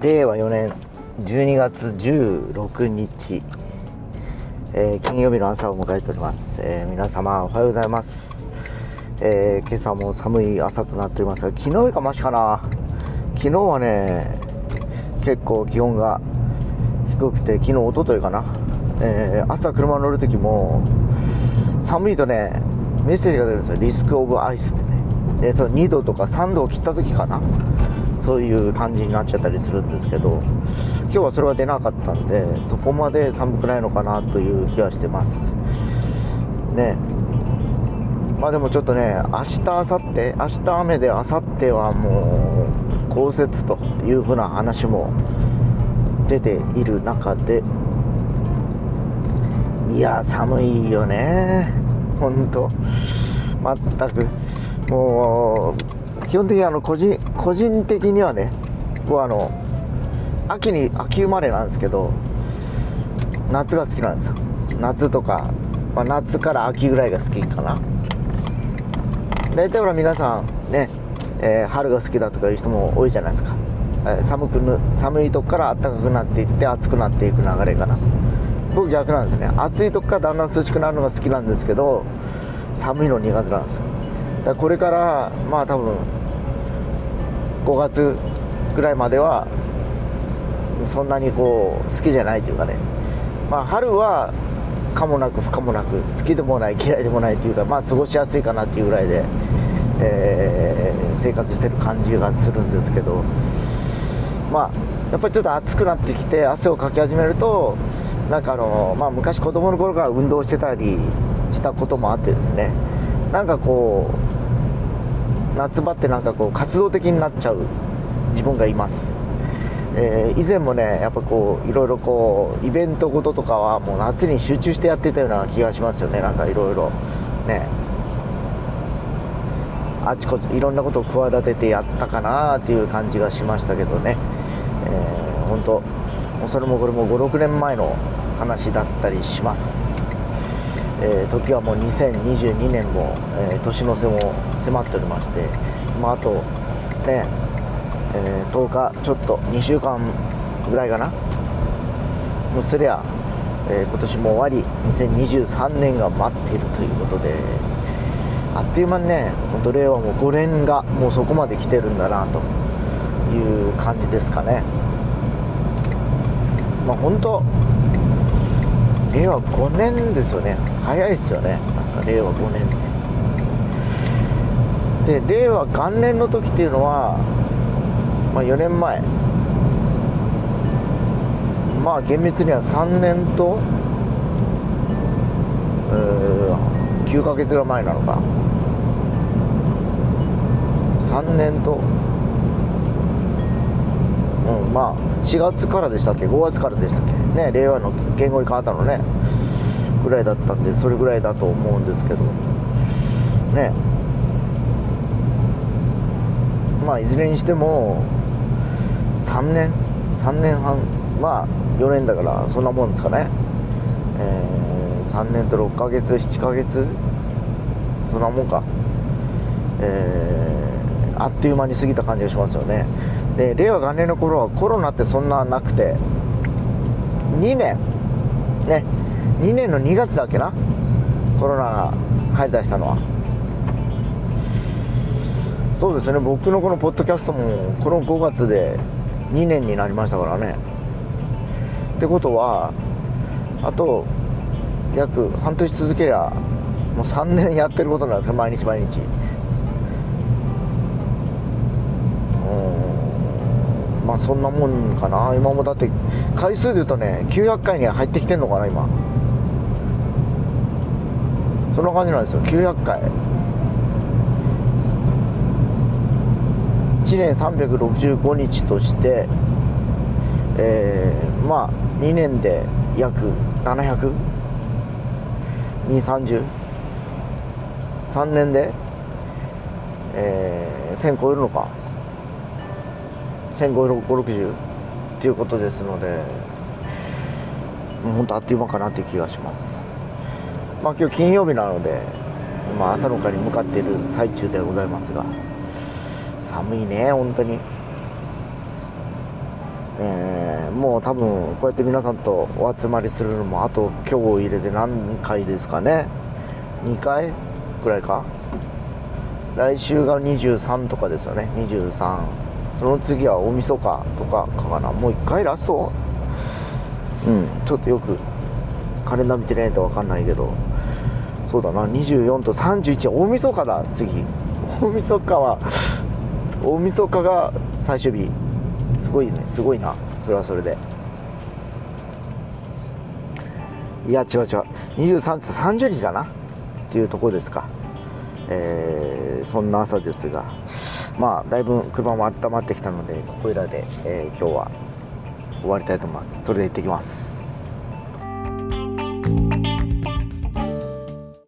令和4年12月16日、えー金曜日の朝を迎えております、えー皆様おはようございます、えー今朝も寒い朝となっておりますが昨日よりかマシかな？昨日はね結構気温が低くて昨日一昨日かな、え朝車乗る時も寒いとねメッセージが出るんですよ。リスクオブアイスってね。でその2度とか3度を切った時かな？そういう感じになっちゃったりするんですけど今日はそれは出なかったんでそこまで寒くないのかなという気はしてます。ね。まあでもちょっとね明日明後日明日雨で明後日はもう降雪というふうな話も出ている中でいや寒いよね。本当。全く。もう基本的にあの個人個人的にはね僕はあの秋に秋生まれなんですけど夏が好きなんですよ。夏とか、まあ、夏から秋ぐらいが好きかな。大体ほら皆さんね、えー春が好きだとかいう人も多いじゃないですか、えー寒くぬ寒いとこから暖かくなっていって暑くなっていく流れかな。僕逆なんですね。暑いとこからだんだん涼しくなるのが好きなんですけど寒いの苦手なんですよ。だこれからまあ多分5月ぐらいまではそんなにこう好きじゃないというかね。まあ春は可もなく不可もなく好きでもない嫌いでもないというかまあ過ごしやすいかなっていうぐらいで、えー生活してる感じがするんですけど。まあやっぱりちょっと暑くなってきて汗をかき始めるとなんかあの、まあ、昔子供の頃から運動してたりしたこともあってですね。なんかこう夏場ってなんかこう活動的になっちゃう自分がいます、えー以前もねやっぱこういろいろこうイベントごととかはもう夏に集中してやってたような気がしますよね。なんかいろいろ。ね。あちこちいろんなことを企ててやったかなっていう感じがしましたけどね、えー、本当それもこれも56年前の話だったりします、えー時はもう2022年も、えー年の瀬も迫っておりまして、まあ、あとね、えー10日ちょっと2週間ぐらいかな。もうすりゃ、え今年も終わり2023年が待っているということであっという間にね本当令和も5年がもうそこまで来てるんだなという感じですかね。まあ本当令和5年ですよね。早いですよね。令和5年で令和元年の時っていうのは、まあ、4年前。まあ厳密には3年とうー9ヶ月ぐらい前なのか。3年とうんまあ4月からでしたっけ？5月からでしたっけ？ね令和の言語に変わったのね。ぐらいだったんでそれぐらいだと思うんですけど。ね。まあいずれにしても3年？3年半？まあ4年だからそんなもんですかね。えー3年と6ヶ月？7ヶ月？そんなもんか。えーあっという間に過ぎた感じがしますよね。で令和元年の頃はコロナってそんななくて2年。ね。2年の2月だっけな？コロナが入り出したのは。そうですね。僕のこのポッドキャストもこの5月で2年になりましたからね。ってことはあと約半年続けりゃもう3年やってることなんですか毎日毎日うんまそんなもんかな。今もだって回数で言うとね900回には入ってきてんのかな今。そんな感じなんですよ。900回。1年365日としてえーまあ2年で約700 230 3年で、えー1000超えるのか。1560っていうことですのでもう本当あっという間かなっていう気がします。まあ今日金曜日なので、ま、朝の会に向かっている最中でございますが寒いね本当に。えー、もう多分こうやって皆さんとお集まりするのもあと今日を入れて何回ですかね。2回ぐらいか。来週が23とかですよね。23その次は大晦日とかかな。もう1回ラスト？うんちょっとよくカレンダー見てないと分かんないけど。そうだな24と31大晦日だ次。大晦日は大晦日が最終日。すごいねすごいな。それはそれで。いや違う違う。23って30日だな。っていうところですか。えー、そんな朝ですが。まあだいぶ車も温まってきたのでここいらで、えー、今日は終わりたいと思います。それで行ってきます。